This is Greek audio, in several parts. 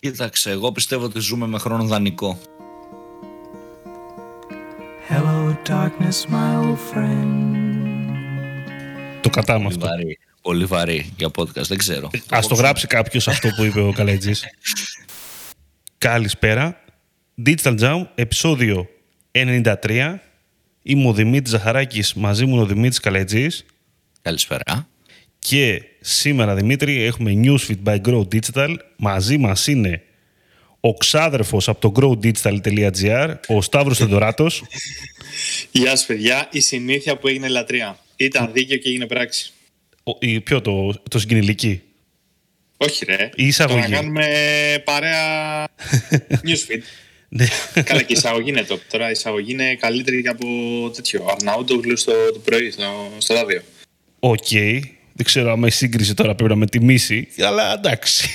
Κοίταξε, εγώ πιστεύω ότι ζούμε με χρόνο δανεικό. Hello, darkness, my old friend. Το κατάμε Πολύ αυτό. βαρύ, πολύ βαρύ για podcast, δεν ξέρω. Α το γράψει κάποιος αυτό που είπε ο Καλέτζης. Καλησπέρα. Digital Jam, επεισόδιο 93. Είμαι ο Δημήτρης Ζαχαράκης, μαζί μου είναι ο Δημήτρης Καλέτζης. Καλησπέρα. Και σήμερα, Δημήτρη, έχουμε Newsfeed by Grow Digital. Μαζί μας είναι ο ξάδερφος από το growdigital.gr, ο Σταύρος Θεοδωράτος. Γεια σας παιδιά, η συνήθεια που έγινε λατρεία. Ήταν δίκαιο και έγινε πράξη. Ο, η, ποιο, το, το συγκινηλική. Όχι ρε, Η εισαγωγή. το να κάνουμε παρέα newsfeed. Ναι. Καλά και η εισαγωγή είναι top. Τώρα η εισαγωγή είναι καλύτερη και από τέτοιο. Αρναούτογλου στο το πρωί στο, στο ράδιο. Οκ. Δεν ξέρω αν η σύγκριση τώρα πρέπει να με τιμήσει, αλλά εντάξει.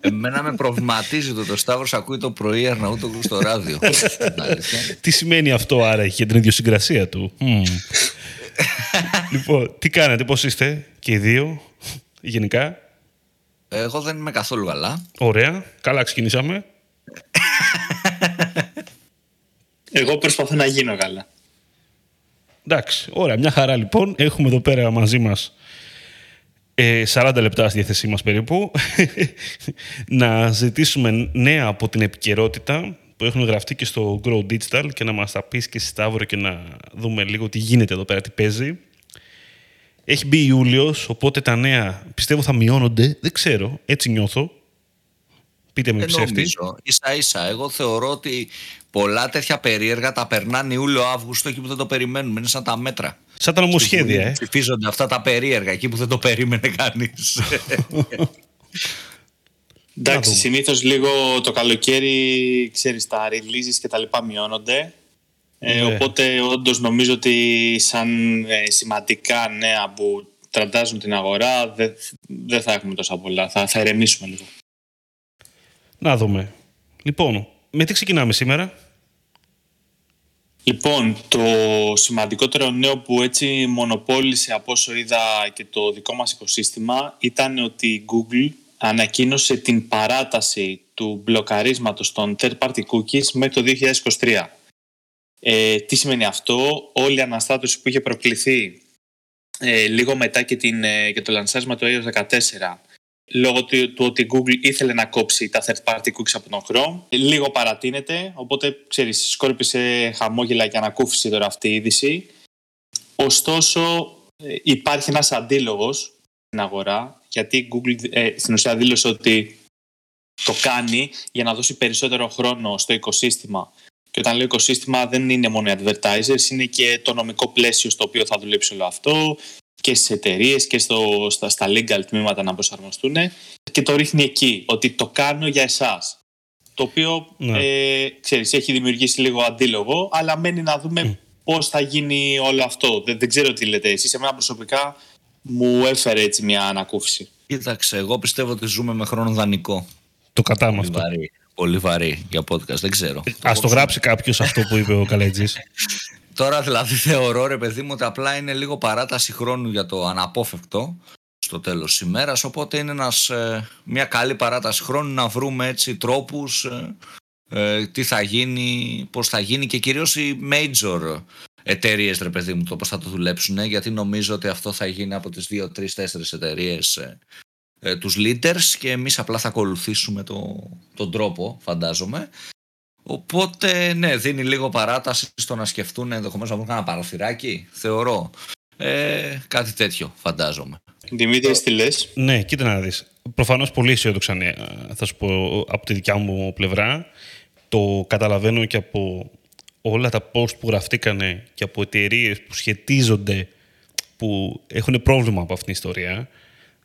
Εμένα με προβληματίζει το το Σταύρος ακούει το πρωί Αρναούτογλου στο ράδιο. Την αλήθεια. Τι σημαίνει αυτό άρα έχει για την ιδιοσυγκρασία του; Μμμ. λοιπόν, τι κάνετε, πώς είστε και οι δύο γενικά; Εγώ δεν είμαι καθόλου καλά. Ωραία, καλά ξεκινήσαμε. Εγώ προσπαθώ να γίνω καλά. Εντάξει, ωραία, μια χαρά λοιπόν. Έχουμε εδώ πέρα μαζί μας ε, 40 λεπτά στη διάθεσή μας περίπου να ζητήσουμε νέα από την επικαιρότητα που έχουν γραφτεί και στο Grow Digital και να μας τα πεις και στη Σταύρο και να δούμε λίγο τι γίνεται εδώ πέρα, τι παίζει. Έχει μπει Ιούλιος, οπότε τα νέα πιστεύω θα μειώνονται, δεν ξέρω, έτσι νιώθω. Πείτε με Δεν ψεύτη. νομίζω. Ίσα ίσα. Εγώ θεωρώ ότι πολλά τέτοια περίεργα τα περνάνε Ιούλιο-Αύγουστο εκεί που δεν το περιμένουμε. Είναι σαν τα μέτρα. Σαν τα νομοσχέδια, ε. Ψηφίζονται αυτά τα περίεργα εκεί που δεν το περίμενε κανείς. Εντάξει, δούμε. συνήθως λίγο το καλοκαίρι, ξέρεις, τα releases και τα λοιπά μειώνονται. Ε, Ναι. Οπότε όντως νομίζω ότι σαν ε, σημαντικά νέα που τραντάζουν την αγορά δεν δεν θα έχουμε τόσα πολλά. Θα, θα ηρεμήσουμε λίγο. Να δούμε. Λοιπόν, με τι ξεκινάμε σήμερα; Λοιπόν, το σημαντικότερο νέο που έτσι μονοπόλησε από όσο είδα και το δικό μας οικοσύστημα ήταν ότι η Google ανακοίνωσε την παράταση του μπλοκαρίσματος των third-party cookies μέχρι το 2023. Ε, τι σημαίνει αυτό, όλη η αναστάτωση που είχε προκληθεί ε, λίγο μετά και, την, ε, και το λανσάρισμα του iOS 14 λόγω του, του ότι η Google ήθελε να κόψει τα third party cookies από τον Chrome. Λίγο παρατείνεται, οπότε ξέρεις, σκόρπισε χαμόγελα και ανακούφιση τώρα αυτή η είδηση. Ωστόσο, ε, υπάρχει ένας αντίλογος στην αγορά, γιατί η Google ε, στην ουσία δήλωσε ότι το κάνει για να δώσει περισσότερο χρόνο στο οικοσύστημα. Και όταν λέω οικοσύστημα δεν είναι μόνο οι advertisers, είναι και το νομικό πλαίσιο στο οποίο θα δουλέψει όλο αυτό και στις εταιρείες και στο, στα, στα legal τμήματα να προσαρμοστούν και το ρίχνει εκεί, ότι το κάνω για εσάς. Το οποίο, Ναι. ε, ξέρεις, έχει δημιουργήσει λίγο αντίλογο, αλλά μένει να δούμε πώς θα γίνει όλο αυτό. Δεν, δεν ξέρω τι λέτε εσείς. Εμένα προσωπικά μου έφερε έτσι μια ανακούφιση. Κοίταξε, εγώ πιστεύω ότι ζούμε με χρόνο δανεικό. Το κατάμε Πολύ αυτό. βαρύ. Πολύ βαρύ για podcast, δεν ξέρω. Α το γράψει κάποιος αυτό που είπε ο Καλέτζης. Τώρα δηλαδή θεωρώ ρε παιδί μου ότι απλά είναι λίγο παράταση χρόνου για το αναπόφευκτο στο τέλος της ημέρας οπότε είναι ένας, ε, μια καλή παράταση χρόνου να βρούμε έτσι τρόπους ε, ε, τι θα γίνει, πώς θα γίνει και κυρίως οι major εταιρείες ρε παιδί μου το πώς θα το δουλέψουν γιατί νομίζω ότι αυτό θα γίνει από τις 2, 3, 4 εταιρείες ε, ε, τους leaders και εμείς απλά θα ακολουθήσουμε το, τον τρόπο φαντάζομαι Οπότε, ναι, δίνει λίγο παράταση στο να σκεφτούν ενδεχομένως να βρουν ένα παραθυράκι. Θεωρώ. Ε, κάτι τέτοιο, φαντάζομαι. Δημήτρη, τι λες; Ναι, κοίτα να δεις. Προφανώς πολύ αισιόδοξα νέα, θα σου πω από τη δικιά μου πλευρά. Το καταλαβαίνω και από όλα τα post που γραφτήκανε και από εταιρείες που σχετίζονται, που έχουν πρόβλημα από αυτήν την ιστορία,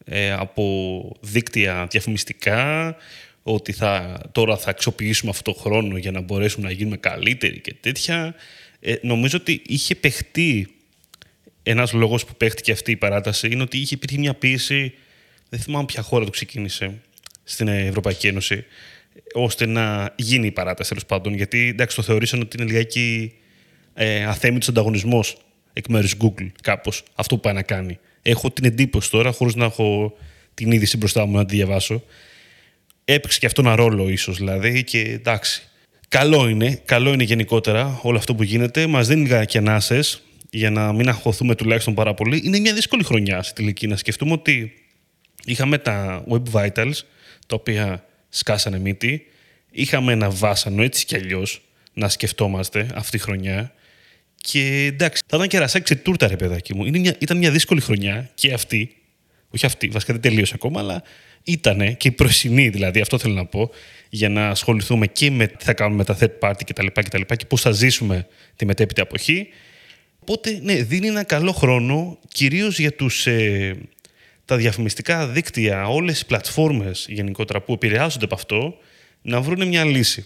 ε, από δίκτυα διαφημιστικά, ότι θα, τώρα θα αξιοποιήσουμε αυτό το χρόνο για να μπορέσουμε να γίνουμε καλύτεροι και τέτοια. Ε, νομίζω ότι είχε παιχτεί ένας λόγος που παίχτηκε αυτή η παράταση είναι ότι είχε υπήρχε μια πίεση, δεν θυμάμαι ποια χώρα το ξεκίνησε στην Ευρωπαϊκή Ένωση, ώστε να γίνει η παράταση τέλος πάντων. Γιατί εντάξει, το θεωρήσαν ότι είναι λιγάκι ε, αθέμητος ανταγωνισμός εκ μέρους Google, κάπως αυτό που πάει να κάνει. Έχω την εντύπωση τώρα, χωρίς να έχω την είδηση μπροστά μου να τη διαβάσω, έπαιξε και αυτό ένα ρόλο ίσως δηλαδή και εντάξει. Καλό είναι, καλό είναι γενικότερα όλο αυτό που γίνεται. Μας δίνει και ανάσες για να μην αγχωθούμε τουλάχιστον πάρα πολύ. Είναι μια δύσκολη χρονιά στη τελική να σκεφτούμε ότι είχαμε τα Web Vitals, τα οποία σκάσανε μύτη. Είχαμε ένα βάσανο έτσι κι αλλιώς να σκεφτόμαστε αυτή τη χρονιά. Και εντάξει, θα ήταν και ρασάκι τούρτα, ρε παιδάκι μου. Είναι μια, ήταν μια δύσκολη χρονιά και αυτή. Όχι αυτή, βασικά δεν τελείωσε ακόμα, αλλά ήταν και η προσινή δηλαδή, αυτό θέλω να πω, για να ασχοληθούμε και με τι θα κάνουμε με τα third party κτλ. Και, και, και πώς θα ζήσουμε τη μετέπειτα εποχή. Οπότε, ναι, δίνει ένα καλό χρόνο, κυρίως για τους, ε, τα διαφημιστικά δίκτυα, όλες οι πλατφόρμες γενικότερα που επηρεάζονται από αυτό, να βρουν μια λύση.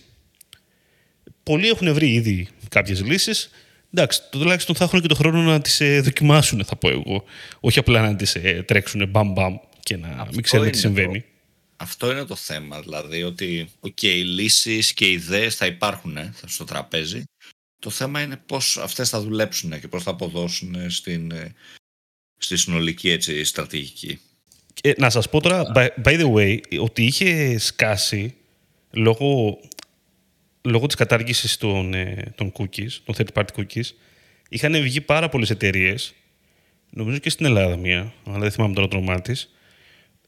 Πολλοί έχουν βρει ήδη κάποιες λύσεις. Εντάξει, τουλάχιστον θα έχουν και τον χρόνο να τις ε, δοκιμάσουν, θα πω εγώ. Όχι απλά να τις ε, τρέξουν μπαμ μπαμ και να Αυτό μην ξέρουν τι συμβαίνει. Αυτό είναι το θέμα, δηλαδή ότι okay, οι λύσεις και οι ιδέες θα υπάρχουν ε, στο τραπέζι. Το θέμα είναι πώς αυτές θα δουλέψουν και πώς θα αποδώσουν στην, στη συνολική έτσι, στρατηγική. Ε, να σας πω τώρα, by, by the way, ότι είχε σκάσει λόγω, λόγω της κατάργησης των, ε, των cookies, των third party cookies, είχαν βγει πάρα πολλές εταιρείες, νομίζω και στην Ελλάδα μία, αλλά δεν θυμάμαι τον όνομά της,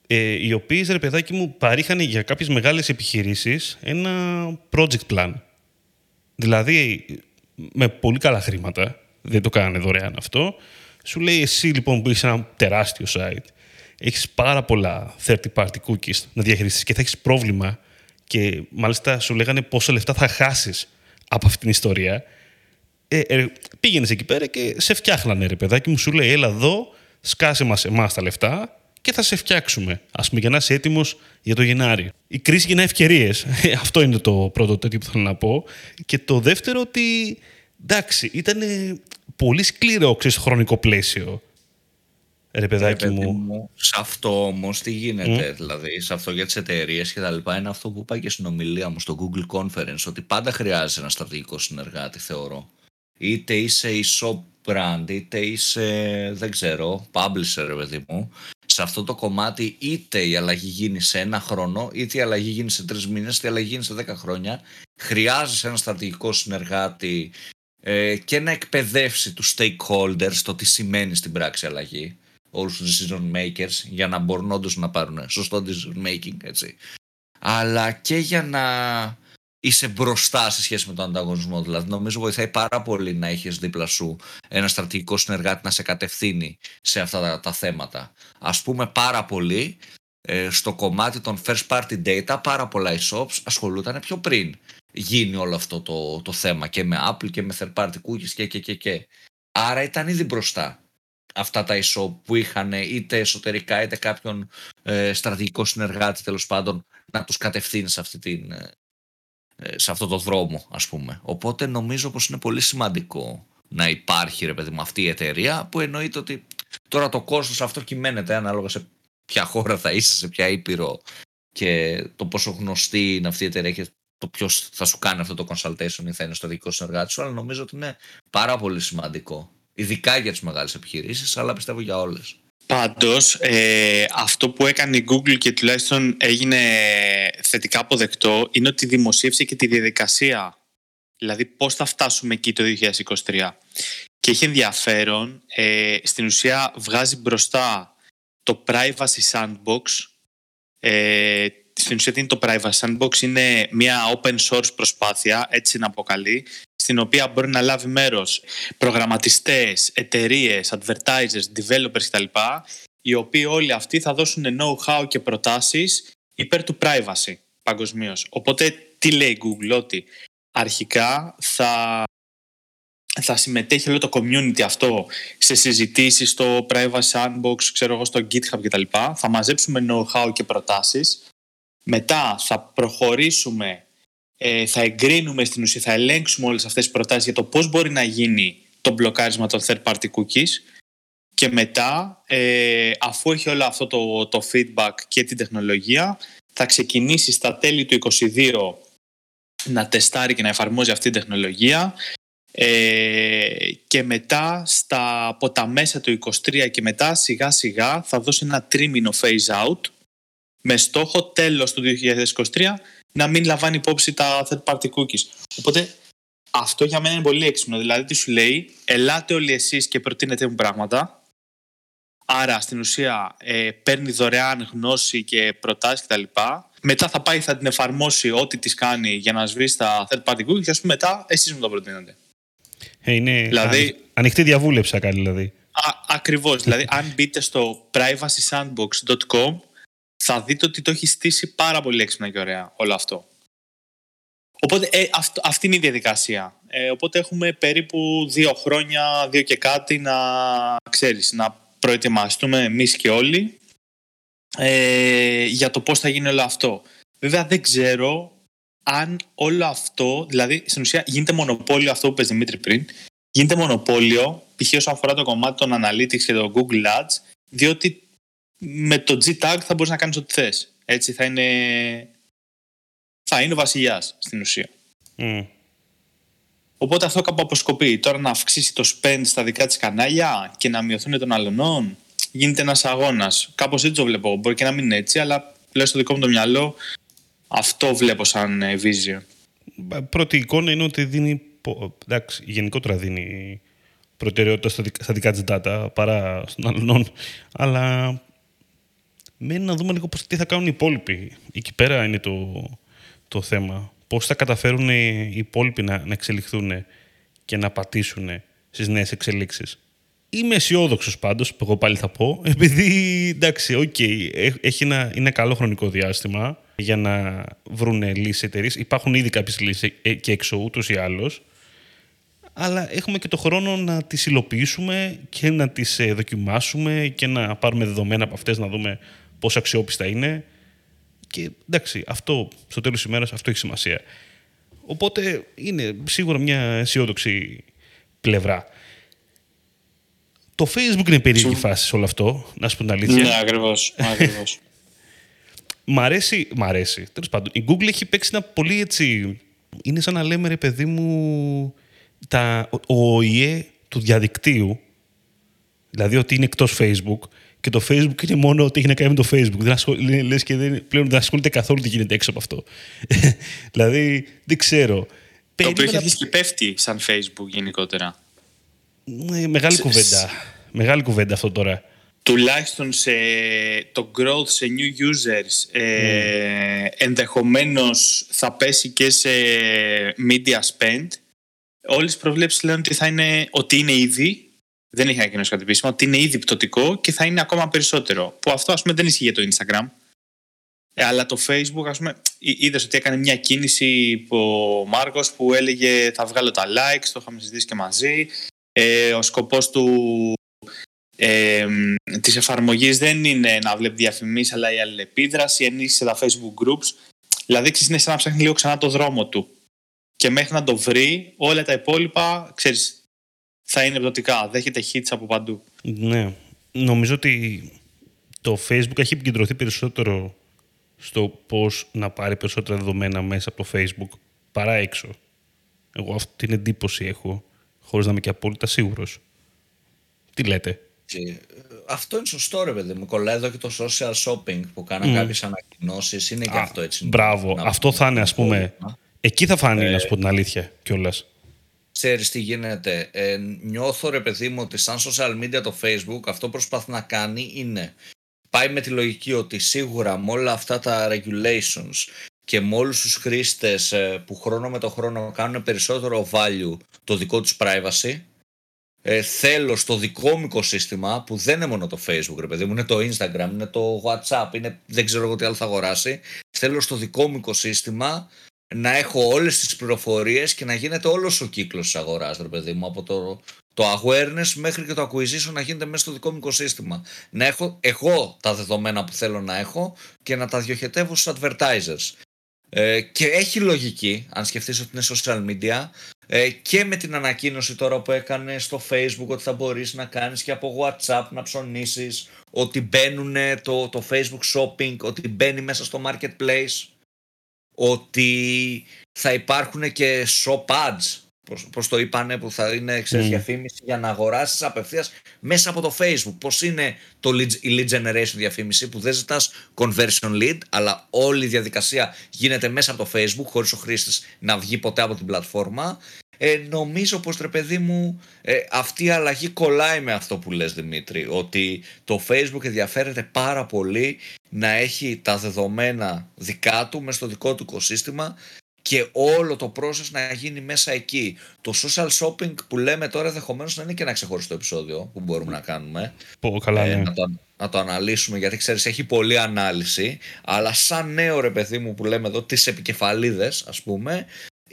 ε, οι οποίες ρε παιδάκι μου παρήχαν για κάποιες μεγάλες επιχειρήσεις ένα project plan. Δηλαδή, με πολύ καλά χρήματα, δεν το κάνανε δωρεάν αυτό, σου λέει εσύ λοιπόν που είσαι ένα τεράστιο site, έχεις πάρα πολλά third party cookies να διαχειριστείς και θα έχεις πρόβλημα και μάλιστα σου λέγανε πόσα λεφτά θα χάσεις από αυτήν την ιστορία. Ε, ε, πήγαινες εκεί πέρα και σε φτιάχνανε ρε παιδάκι μου, σου λέει έλα εδώ, σκάσε μας εμάς τα λεφτά και θα σε φτιάξουμε. Α πούμε, για να είσαι έτοιμος για το Γενάρη. Η κρίση γεννά ευκαιρίες. Αυτό είναι το πρώτο τέτοιο που θέλω να πω. Και το δεύτερο ότι. Εντάξει, ήταν πολύ σκληρό ξέρεις, χρονικό πλαίσιο. Ρε παιδάκι μου. Σε αυτό όμως τι γίνεται, δηλαδή, σε αυτό για τις εταιρείες και τα λοιπά, είναι αυτό που είπα και στην ομιλία μου στο Google Conference, ότι πάντα χρειάζεται ένα στρατηγικό συνεργάτη, θεωρώ. Είτε είσαι η shop brand, είτε είσαι, δεν ξέρω, publisher, ρε παιδί μου. Σε αυτό το κομμάτι, είτε η αλλαγή γίνει σε ένα χρόνο, είτε η αλλαγή γίνει σε τρεις μήνες, είτε η αλλαγή γίνει σε δέκα χρόνια. Χρειάζεσαι ένα στρατηγικό συνεργάτη ε, και να εκπαιδεύσει τους stakeholders το τι σημαίνει στην πράξη αλλαγή όλους τους decision makers για να μπορούν όντως να πάρουν σωστό decision making έτσι. αλλά και για να είσαι μπροστά σε σχέση με τον ανταγωνισμό δηλαδή νομίζω βοηθάει πάρα πολύ να έχεις δίπλα σου ένα στρατηγικό συνεργάτη να σε κατευθύνει σε αυτά τα, θέματα ας πούμε πάρα πολύ ε, στο κομμάτι των first party data πάρα πολλά e-shops ασχολούνταν πιο πριν γίνει όλο αυτό το, το θέμα και με Apple και με third party cookies και και και και. Άρα ήταν ήδη μπροστά αυτά τα e που είχαν είτε εσωτερικά είτε κάποιον ε, στρατηγικό συνεργάτη τέλος πάντων να τους κατευθύνει σε, αυτή την, ε, ε, σε αυτό το δρόμο ας πούμε. Οπότε νομίζω πως είναι πολύ σημαντικό να υπάρχει ρε παιδί μου αυτή η εταιρεία που εννοείται ότι τώρα το κόστος αυτό κυμαίνεται ανάλογα σε ποια χώρα θα είσαι, σε ποια ήπειρο και το πόσο γνωστή είναι αυτή η εταιρεία και το ποιος θα σου κάνει αυτό το consultation ή θα είναι στο δικό συνεργάτη σου, αλλά νομίζω ότι είναι πάρα πολύ σημαντικό. Ειδικά για τις μεγάλες επιχειρήσεις, αλλά πιστεύω για όλες. Πάντως, ε, αυτό που έκανε η Google και τουλάχιστον έγινε θετικά αποδεκτό είναι ότι δημοσίευσε και τη διαδικασία. Δηλαδή, πώς θα φτάσουμε εκεί το 2023. Και έχει ενδιαφέρον, ε, στην ουσία βγάζει μπροστά το Privacy Sandbox, ε, στην ουσία είναι το Privacy Sandbox, είναι μια open source προσπάθεια, έτσι να αποκαλεί, στην οποία μπορεί να λάβει μέρος προγραμματιστές, εταιρείες, advertisers, developers κτλ. Οι οποίοι όλοι αυτοί θα δώσουν know-how και προτάσεις υπέρ του privacy παγκοσμίως. Οπότε τι λέει Google, ότι αρχικά θα, θα συμμετέχει όλο το community αυτό σε συζητήσεις στο Privacy Sandbox, ξέρω εγώ, στο GitHub κτλ. Θα μαζέψουμε know-how και προτάσεις μετά θα προχωρήσουμε, ε, θα εγκρίνουμε στην ουσία, θα ελέγξουμε όλες αυτές τις προτάσεις για το πώς μπορεί να γίνει το μπλοκάρισμα των third party cookies. Και μετά, ε, αφού έχει όλο αυτό το, το feedback και την τεχνολογία, θα ξεκινήσει στα τέλη του 2022 να τεστάρει και να εφαρμόζει αυτή την τεχνολογία. Ε, και μετά στα, από τα μέσα του 23 και μετά σιγά σιγά θα δώσει ένα τρίμηνο phase out με στόχο τέλος του 2023 να μην λαμβάνει υπόψη τα third party cookies. Οπότε αυτό για μένα είναι πολύ έξυπνο. Δηλαδή τι σου λέει, ελάτε όλοι εσείς και προτείνετε μου πράγματα. Άρα στην ουσία ε, παίρνει δωρεάν γνώση και προτάσεις κτλ. Μετά θα πάει, θα την εφαρμόσει ό,τι της κάνει για να σβήσει τα third party cookies και ας πούμε μετά εσείς μου το προτείνετε. Ε, είναι Δηλαδή- ανοι- ανοιχτή διαβούλευση θα κάνει δηλαδή. Α, ακριβώς. δηλαδή, αν μπείτε στο privacysandbox.com θα δείτε ότι το έχει στήσει πάρα πολύ έξυπνα και ωραία όλο αυτό. Οπότε ε, αυτό, αυτή είναι η διαδικασία. Ε, οπότε έχουμε περίπου δύο χρόνια, δύο και κάτι να ξέρεις, να προετοιμαστούμε εμείς και όλοι ε, για το πώς θα γίνει όλο αυτό. Βέβαια δεν ξέρω αν όλο αυτό, δηλαδή στην ουσία γίνεται μονοπόλιο αυτό που πες Δημήτρη πριν, γίνεται μονοπόλιο π.χ. όσον αφορά το κομμάτι των analytics και το Google Ads διότι με το G-Tag θα μπορείς να κάνεις ό,τι θες. Έτσι θα είναι, θα είναι ο βασιλιάς στην ουσία. Μμ. Οπότε αυτό κάπου αποσκοπεί. Τώρα να αυξήσει το spend στα δικά της κανάλια και να μειωθούν των αλλωνών γίνεται ένας αγώνας. Κάπως έτσι το βλέπω. Μπορεί και να μην είναι έτσι, αλλά λέω στο δικό μου το μυαλό αυτό βλέπω σαν ε, vision. Μπα, Πρώτη εικόνα είναι ότι δίνει. πο- Εντάξει, γενικότερα δίνει προτεραιότητα στα δικα- στα δικά της data παρά στον αλλωνών. Αλλά μένει να δούμε λίγο πώς, τι θα κάνουν οι υπόλοιποι. Εκεί πέρα είναι το, το θέμα. Πώς θα καταφέρουν οι υπόλοιποι να, να εξελιχθούν και να πατήσουν στις νέες εξελίξεις. Είμαι αισιόδοξος πάντως, που εγώ πάλι θα πω, επειδή εντάξει, οκ, ε- έχει ένα, είναι καλό χρονικό διάστημα για να βρουν λύσεις εταιρείες. Υπάρχουν ήδη κάποιες λύσεις και έξω ούτως ή άλλως. Αλλά έχουμε και το χρόνο να τις υλοποιήσουμε και να τις ε, δοκιμάσουμε και να πάρουμε δεδομένα από αυτές να δούμε πόσο αξιόπιστα είναι. Και εντάξει, αυτό στο τέλος της ημέρας αυτό έχει σημασία. Οπότε είναι σίγουρα μια αισιόδοξη πλευρά. Το Facebook είναι περίεργη Σου- φάση σε όλο αυτό, να σου πω την αλήθεια. Ναι, ακριβώς. ακριβώς. Μ' αρέσει, μ' αρέσει. Τέλος πάντων, η Google έχει παίξει ένα πολύ έτσι... Είναι σαν να λέμε, ρε παιδί μου, τα, ο ΟΗΕ του διαδικτύου, δηλαδή ότι είναι εκτός Facebook και το Facebook είναι μόνο ότι έχει να κάνει με το Facebook. Δεν ασχολ, λέ- λες και δεν, πλέον δεν ασχολείται καθόλου τι γίνεται έξω από αυτό. δηλαδή, δεν ξέρω. το οποίο έχει Περίμενα- αρχίσει και πέφτει σαν Facebook γενικότερα. Ναι, μεγάλη Σε- κουβέντα. Μεγάλη κουβέντα αυτό τώρα. τουλάχιστον σε το growth σε new users ε, ενδεχομένως θα πέσει και σε media spend όλες οι προβλέψεις λένε ότι, θα είναι, ότι είναι ήδη δεν έχει ανακοινώσει κάτι επίσημα ότι είναι ήδη πτωτικό και θα είναι ακόμα περισσότερο. Που αυτό ας πούμε δεν ισχύει για το Instagram. Ε, αλλά το Facebook ας πούμε εί- είδες ότι έκανε μια κίνηση ο Μάρκος που έλεγε θα βγάλω τα likes το είχαμε συζητήσει και μαζί ε, ο σκοπός του ε, της εφαρμογής δεν είναι να βλέπει διαφημίσεις αλλά η αλληλεπίδραση, ενίσχυση τα facebook groups. Δηλαδή ξέρεις, είναι σαν να ψάχνει λίγο ξανά το δρόμο του. Και μέχρι να το βρει όλα τα υπόλοιπα ξέρεις θα είναι πτωτικά, δέχεται hits από παντού Ναι. Νομίζω ότι το Facebook έχει επικεντρωθεί περισσότερο στο πώς να πάρει περισσότερα δεδομένα μέσα από το Facebook παρά έξω. Εγώ αυτή την εντύπωση έχω, χωρίς να είμαι και απόλυτα σίγουρος. Τι λέτε; Και, ε, αυτό είναι σωστό ρε παιδί μου. Κολλάει εδώ και το social shopping που κάναν mm. κάποιες ανακοινώσεις. Είναι και Α, αυτό έτσι. Μπράβο. Να- Αυτό θα είναι, ας πούμε... Εκεί θα φανεί, Ε, να σου πω την αλήθεια κιόλας. Ξέρεις τι γίνεται. Ε, νιώθω ρε παιδί μου ότι σαν social media το facebook αυτό που προσπαθεί να κάνει είναι πάει με τη λογική ότι σίγουρα με όλα αυτά τα regulations και με όλους τους χρήστες ε, που χρόνο με το χρόνο κάνουν περισσότερο value το δικό τους privacy ε, θέλω στο δικό μου οικοσύστημα που δεν είναι μόνο το facebook ρε παιδί μου είναι το instagram, είναι το whatsapp είναι, δεν ξέρω εγώ τι άλλο θα αγοράσει θέλω στο δικό μου οικοσύστημα να έχω όλες τις πληροφορίες και να γίνεται όλος ο κύκλος της αγοράς, ρε παιδί μου, από το, το awareness μέχρι και το acquisition να γίνεται μέσα στο δικό μου οικοσύστημα. Να έχω εγώ τα δεδομένα που θέλω να έχω και να τα διοχετεύω στους advertisers. Ε, και έχει λογική, αν σκεφτείς ότι είναι social media, ε, και με την ανακοίνωση τώρα που έκανε στο facebook ότι θα μπορείς να κάνεις και από whatsapp να ψωνίσεις, ότι μπαίνουν το, το facebook shopping, ότι μπαίνει μέσα στο marketplace, ότι θα υπάρχουν και shop ads πώς, πώς το είπανε που θα είναι ξέρεις, Mm. διαφήμιση για να αγοράσεις απευθείας μέσα από το facebook πώς είναι το lead, η lead generation διαφήμιση που δεν ζητάς conversion lead αλλά όλη η διαδικασία γίνεται μέσα από το facebook χωρίς ο χρήστης να βγει ποτέ από την πλατφόρμα ε, νομίζω πως ρε παιδί μου ε, αυτή η αλλαγή κολλάει με αυτό που λες Δημήτρη ότι το facebook ενδιαφέρεται πάρα πολύ να έχει τα δεδομένα δικά του μέσα στο δικό του οικοσύστημα και όλο το process να γίνει μέσα εκεί. Το social shopping που λέμε τώρα ενδεχομένως να είναι και ένα ξεχωριστό επεισόδιο που μπορούμε να κάνουμε. Πω, καλά, Ε, ναι. να, το, να το αναλύσουμε γιατί ξέρεις έχει πολλή ανάλυση αλλά σαν νέο ρε παιδί μου που λέμε εδώ τις επικεφαλίδες ας πούμε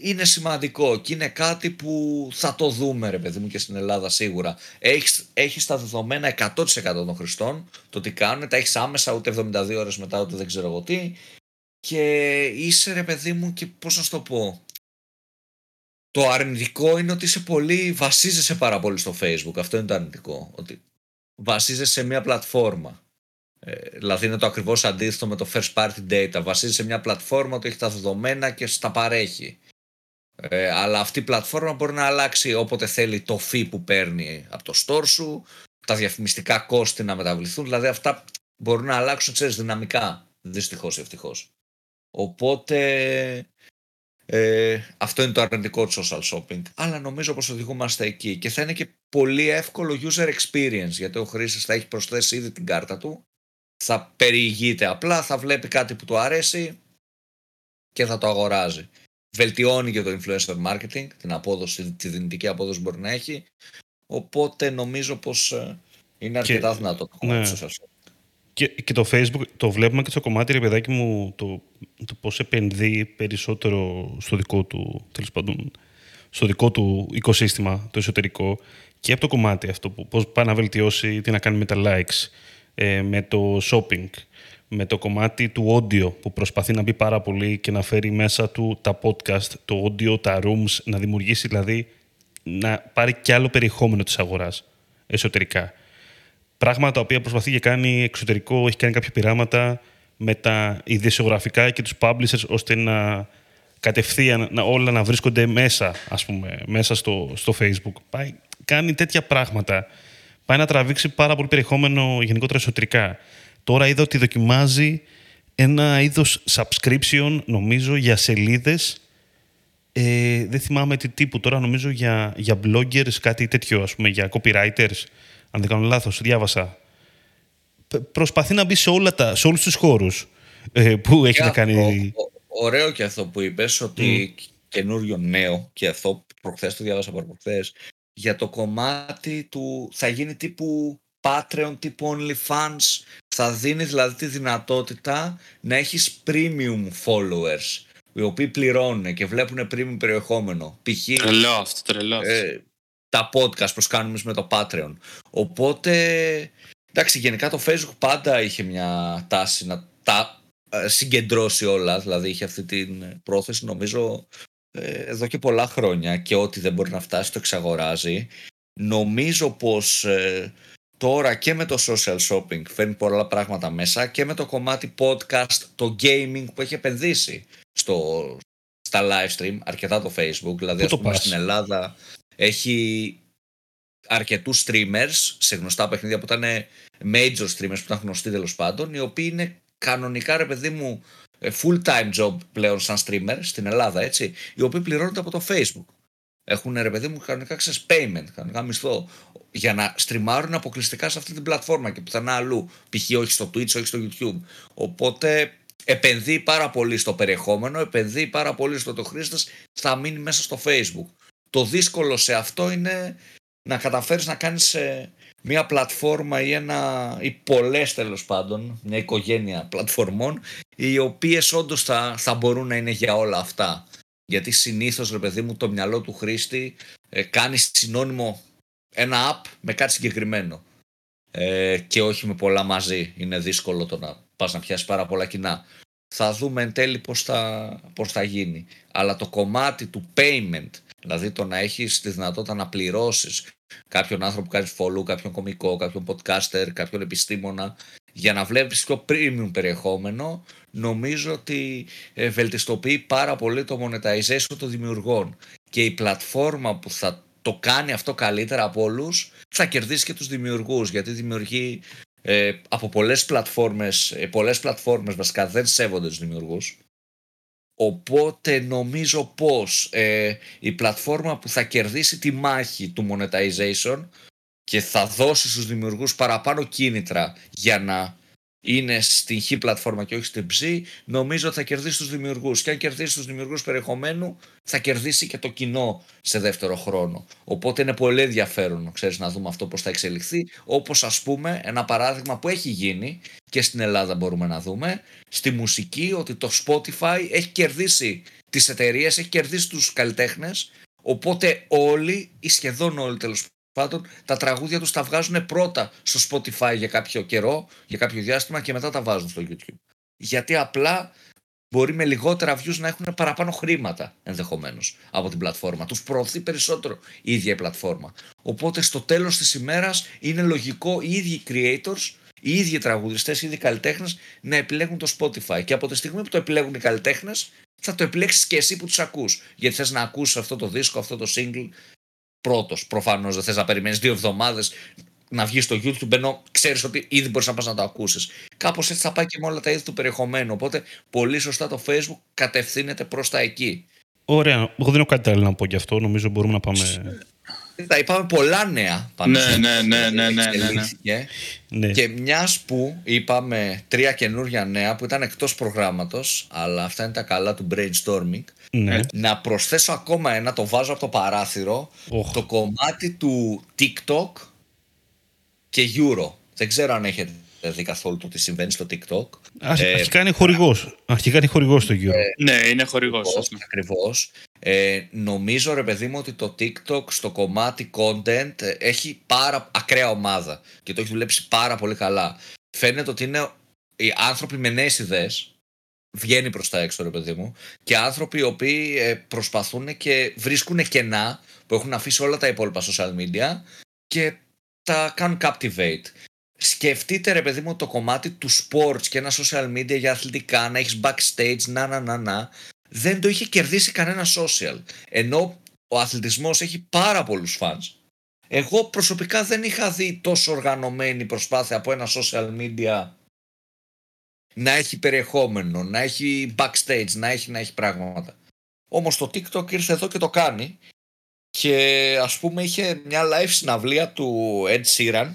είναι σημαντικό και είναι κάτι που θα το δούμε ρε παιδί μου και στην Ελλάδα σίγουρα. Έχεις, έχεις τα δεδομένα 100% των χρηστών το τι κάνουν, τα έχεις άμεσα ούτε 72 ώρες μετά ούτε δεν ξέρω εγώ τι. Και είσαι ρε παιδί μου και πώς να σου το πω το αρνητικό είναι ότι είσαι πολύ, βασίζεσαι πάρα πολύ στο facebook. Αυτό είναι το αρνητικό ότι βασίζεσαι σε μια πλατφόρμα. Ε, δηλαδή είναι το ακριβώς αντίθετο με το first party data. Βασίζεσαι σε μια πλατφόρμα που έχει τα δεδομένα και στα παρέχει ε, αλλά αυτή η πλατφόρμα μπορεί να αλλάξει όποτε θέλει το fee που παίρνει από το store σου τα διαφημιστικά κόστη να μεταβληθούν. Δηλαδή αυτά μπορούν να αλλάξουν ξέρεις, δυναμικά. Δυστυχώς ή ευτυχώς. Οπότε ε, αυτό είναι το αρνητικό του social shopping. Αλλά νομίζω πως οδηγούμαστε εκεί. Και θα είναι και πολύ εύκολο user experience γιατί ο χρήστης θα έχει προσθέσει ήδη την κάρτα του. Θα περιηγείται απλά, θα βλέπει κάτι που του αρέσει και θα το αγοράζει. Βελτιώνει και το influencer marketing, την απόδοση, τη δυνητική απόδοση που μπορεί να έχει. Οπότε νομίζω πως ε, είναι αρκετά δυνατό το κομμάτι ναι. του social shopping. Και, και το Facebook το βλέπουμε και στο κομμάτι, ρε παιδάκι μου, το, το πώς επενδύει περισσότερο στο δικό του, τέλος πάντων, στο δικό του οικοσύστημα, το εσωτερικό, και από το κομμάτι αυτό, που πώς πάει να βελτιώσει, τι να κάνει με τα likes, ε, με το shopping, με το κομμάτι του audio, που προσπαθεί να μπει πάρα πολύ και να φέρει μέσα του τα podcast, το audio, τα rooms, να δημιουργήσει δηλαδή, να πάρει κι άλλο περιεχόμενο της αγοράς εσωτερικά πράγματα τα οποία προσπαθεί και κάνει εξωτερικό, έχει κάνει κάποια πειράματα με τα ειδησιογραφικά και τους publishers ώστε να κατευθείαν να, όλα να βρίσκονται μέσα, ας πούμε, μέσα στο, στο facebook. Πάει, κάνει τέτοια πράγματα. Πάει να τραβήξει πάρα πολύ περιεχόμενο γενικότερα εσωτερικά. Τώρα είδα ότι δοκιμάζει ένα είδος subscription, νομίζω, για σελίδες ε, δεν θυμάμαι τι τύπου τώρα, νομίζω για, για bloggers, κάτι τέτοιο, ας πούμε, για copywriters. Αν δεν κάνω λάθος, διάβασα. Π- Προσπαθεί να μπει σε, όλα τα, σε όλους τους χώρους ε, που έχει Και να αυτό, κάνει... ο- ωραίο και αυτό που είπες ότι καινούριο νέο και αυτό προχθές το διάβασα προχθές για το κομμάτι του θα γίνει τύπου Patreon, τύπου OnlyFans θα δίνεις δηλαδή τη δυνατότητα να έχεις premium followers οι οποίοι πληρώνουν και βλέπουν premium περιεχόμενο π.χ. Τρελό αυτό, τρελό αυτό. ε, τα podcast που κάνουμε εμείς με το Patreon. Οπότε, εντάξει, γενικά το Facebook πάντα είχε μια τάση να τα ε, συγκεντρώσει όλα, δηλαδή είχε αυτή την πρόθεση νομίζω ε, εδώ και πολλά χρόνια και ό,τι δεν μπορεί να φτάσει το εξαγοράζει. Νομίζω πως ε, τώρα και με το social shopping φέρνει πολλά πράγματα μέσα και με το κομμάτι podcast, το gaming που έχει επενδύσει στο, στα live stream, αρκετά το facebook, δηλαδή Πού ας το πούμε πας; στην Ελλάδα έχει αρκετούς streamers σε γνωστά παιχνίδια που ήταν major streamers που ήταν γνωστοί τέλος πάντων οι οποίοι είναι κανονικά ρε παιδί μου ε, full time job πλέον σαν streamer στην Ελλάδα έτσι οι οποίοι πληρώνονται από το facebook έχουν ρε παιδί μου κανονικά ξέρεις payment, κανονικά μισθό για να στριμάρουν αποκλειστικά σε αυτή την πλατφόρμα και πουθενά αλλού π.χ. όχι στο Twitch, όχι στο YouTube οπότε επενδύει πάρα πολύ στο περιεχόμενο επενδύει πάρα πολύ στο ότι ο χρήστης θα μείνει μέσα στο facebook το δύσκολο σε αυτό είναι να καταφέρεις να κάνεις ε, μια πλατφόρμα ή, ένα, ή πολλές τέλος πάντων, μια οικογένεια πλατφορμών οι οποίες όντως θα, θα μπορούν να είναι για όλα αυτά. Γιατί συνήθως ρε παιδί μου το μυαλό του χρήστη ε, κάνει συνώνυμο ένα app με κάτι συγκεκριμένο ε, και όχι με πολλά μαζί. Είναι δύσκολο το να πας να πιάσεις πάρα πολλά κοινά. Θα δούμε εν τέλει πώς θα, πώς θα γίνει. Αλλά το κομμάτι του payment, δηλαδή το να έχεις τη δυνατότητα να πληρώσεις κάποιον άνθρωπο που κάνει follow, κάποιον κομικό, κάποιον podcaster, κάποιον επιστήμονα, για να βλέπεις πιο premium περιεχόμενο, νομίζω ότι ε, βελτιστοποιεί πάρα πολύ το monetization των δημιουργών. και η πλατφόρμα που θα το κάνει αυτό καλύτερα από όλους θα κερδίσει και τους δημιουργούς γιατί δημιουργεί ε, από πολλές πλατφόρμες, ε, πολλές πλατφόρμες βασικά δεν σέβονται τους δημιουργούς οπότε νομίζω πως ε, η πλατφόρμα που θα κερδίσει τη μάχη του monetization και θα δώσει στους δημιουργούς παραπάνω κίνητρα για να είναι στην χ πλατφόρμα και όχι στην ψ, νομίζω ότι θα κερδίσει τους δημιουργούς. Και αν κερδίσει τους δημιουργούς περιεχομένου, θα κερδίσει και το κοινό σε δεύτερο χρόνο. Οπότε είναι πολύ ενδιαφέρον, ξέρεις, να δούμε αυτό πώς θα εξελιχθεί. Όπως ας πούμε ένα παράδειγμα που έχει γίνει και στην Ελλάδα μπορούμε να δούμε, στη μουσική ότι το Spotify έχει κερδίσει τις εταιρείες, έχει κερδίσει τους καλλιτέχνες, οπότε όλοι ή σχεδόν όλοι τέλος πάντων τα τραγούδια τους τα βγάζουν πρώτα στο Spotify για κάποιο καιρό, για κάποιο διάστημα και μετά τα βάζουν στο YouTube. Γιατί απλά μπορεί με λιγότερα views να έχουν παραπάνω χρήματα ενδεχομένως από την πλατφόρμα. Τους προωθεί περισσότερο η ίδια η πλατφόρμα. Οπότε στο τέλος της ημέρας είναι λογικό οι ίδιοι creators, οι ίδιοι τραγουδιστές, οι ίδιοι καλλιτέχνες να επιλέγουν το Spotify. Και από τη στιγμή που το επιλέγουν οι καλλιτέχνες, θα το επιλέξεις και εσύ που τους ακούς. Γιατί θες να ακούσει αυτό το δίσκο, αυτό το single πρώτος. Προφανώς δεν θες να περιμένεις δύο εβδομάδες να βγει στο YouTube ενώ ξέρεις ότι ήδη μπορείς να πας να το ακούσεις. Κάπως έτσι θα πάει και με όλα τα είδη του περιεχομένου. Οπότε πολύ σωστά το Facebook κατευθύνεται προς τα εκεί. Ωραία. Εγώ δεν έχω κάτι άλλο να πω γι' αυτό. Νομίζω μπορούμε να πάμε. Θα είπαμε πολλά νέα πάνω Ναι, ναι, ναι, ναι, ναι, ναι, ναι. Ναι. Και μιας που είπαμε τρία καινούργια νέα που ήταν εκτός προγράμματος, αλλά αυτά είναι τα καλά του brainstorming. Ναι. Να προσθέσω ακόμα ένα, το βάζω από το παράθυρο, Οχ. το κομμάτι του TikTok και Euro. Δεν ξέρω αν έχετε δει καθόλου το τι συμβαίνει στο TikTok. Αρχ- Ε, Αρχικά είναι χορηγός. Αρχικά είναι χορηγός το γύρο. Ναι, είναι χορηγός. Ακριβώς. Ε, νομίζω ρε παιδί μου ότι το TikTok στο κομμάτι content ε, έχει πάρα ακραία ομάδα και το έχει δουλέψει πάρα πολύ καλά. Φαίνεται ότι είναι οι άνθρωποι με νέες ιδέες βγαίνει προς τα έξω ρε παιδί μου και άνθρωποι οι οποίοι ε, προσπαθούν και βρίσκουν κενά που έχουν αφήσει όλα τα υπόλοιπα social media και τα κάνουν captivate. Σκεφτείτε ρε παιδί μου το κομμάτι του sports και ένα social media για αθλητικά, να έχεις backstage, να να να να. Δεν το είχε κερδίσει κανένα social. Ενώ ο αθλητισμός έχει πάρα πολλούς fans. Εγώ προσωπικά δεν είχα δει τόσο οργανωμένη προσπάθεια από ένα social media να έχει περιεχόμενο, να έχει backstage, να έχει, να έχει πράγματα. Όμως το TikTok ήρθε εδώ και το κάνει και ας πούμε είχε μια live συναυλία του Ed Sheeran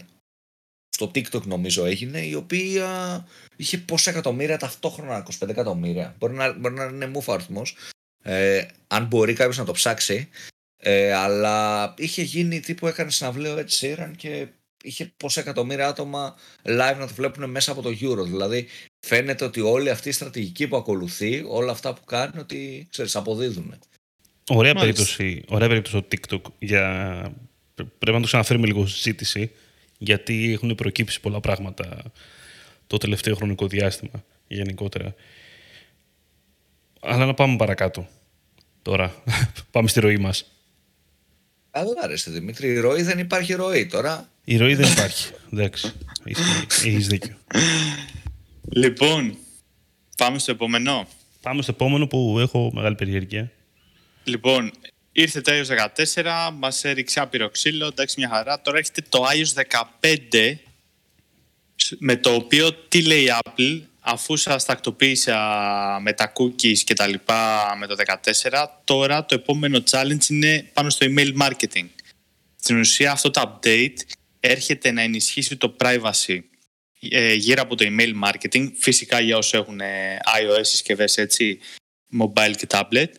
στο TikTok νομίζω έγινε η οποία είχε πόσα εκατομμύρια ταυτόχρονα 25 εκατομμύρια. Μπορεί να, μπορεί να είναι μούφα αριθμός. Ε, αν μπορεί κάποιος να το ψάξει. Ε, αλλά είχε γίνει τύπου έκανε συναυλία ο Ed Sheeran και είχε πόσα εκατομμύρια άτομα live να το βλέπουν μέσα από το Euro δηλαδή φαίνεται ότι όλη αυτή η στρατηγική που ακολουθεί όλα αυτά που κάνει ότι ξέρεις αποδίδουν Ωραία Μάλιστα. περίπτωση, ωραία περίπτωση το TikTok. Για... Πρέπει να το ξαναφέρουμε λίγο στη συζήτηση, γιατί έχουν προκύψει πολλά πράγματα το τελευταίο χρονικό διάστημα γενικότερα. Αλλά να πάμε παρακάτω. Τώρα, πάμε στη ροή μας. Καλά ρε εσύ, Δημήτρη, η ροή δεν υπάρχει ροή τώρα. Η ροή δεν υπάρχει. Εντάξει, έχεις δίκιο. Λοιπόν, πάμε στο επόμενο. Πάμε στο επόμενο που έχω μεγάλη περιέργεια. Λοιπόν, ήρθε το iOS 14, μας έριξε άπειρο ξύλο, εντάξει μια χαρά. Τώρα έρχεται το iOS 15, με το οποίο τι λέει η Apple, αφού σας τακτοποίησα με τα cookies και τα λοιπά με το 14, τώρα το επόμενο challenge είναι πάνω στο email marketing. Στην ουσία αυτό το update έρχεται να ενισχύσει το privacy ε, γύρω από το email marketing, φυσικά για όσους έχουν ε, iOS συσκευές έτσι, mobile και tablet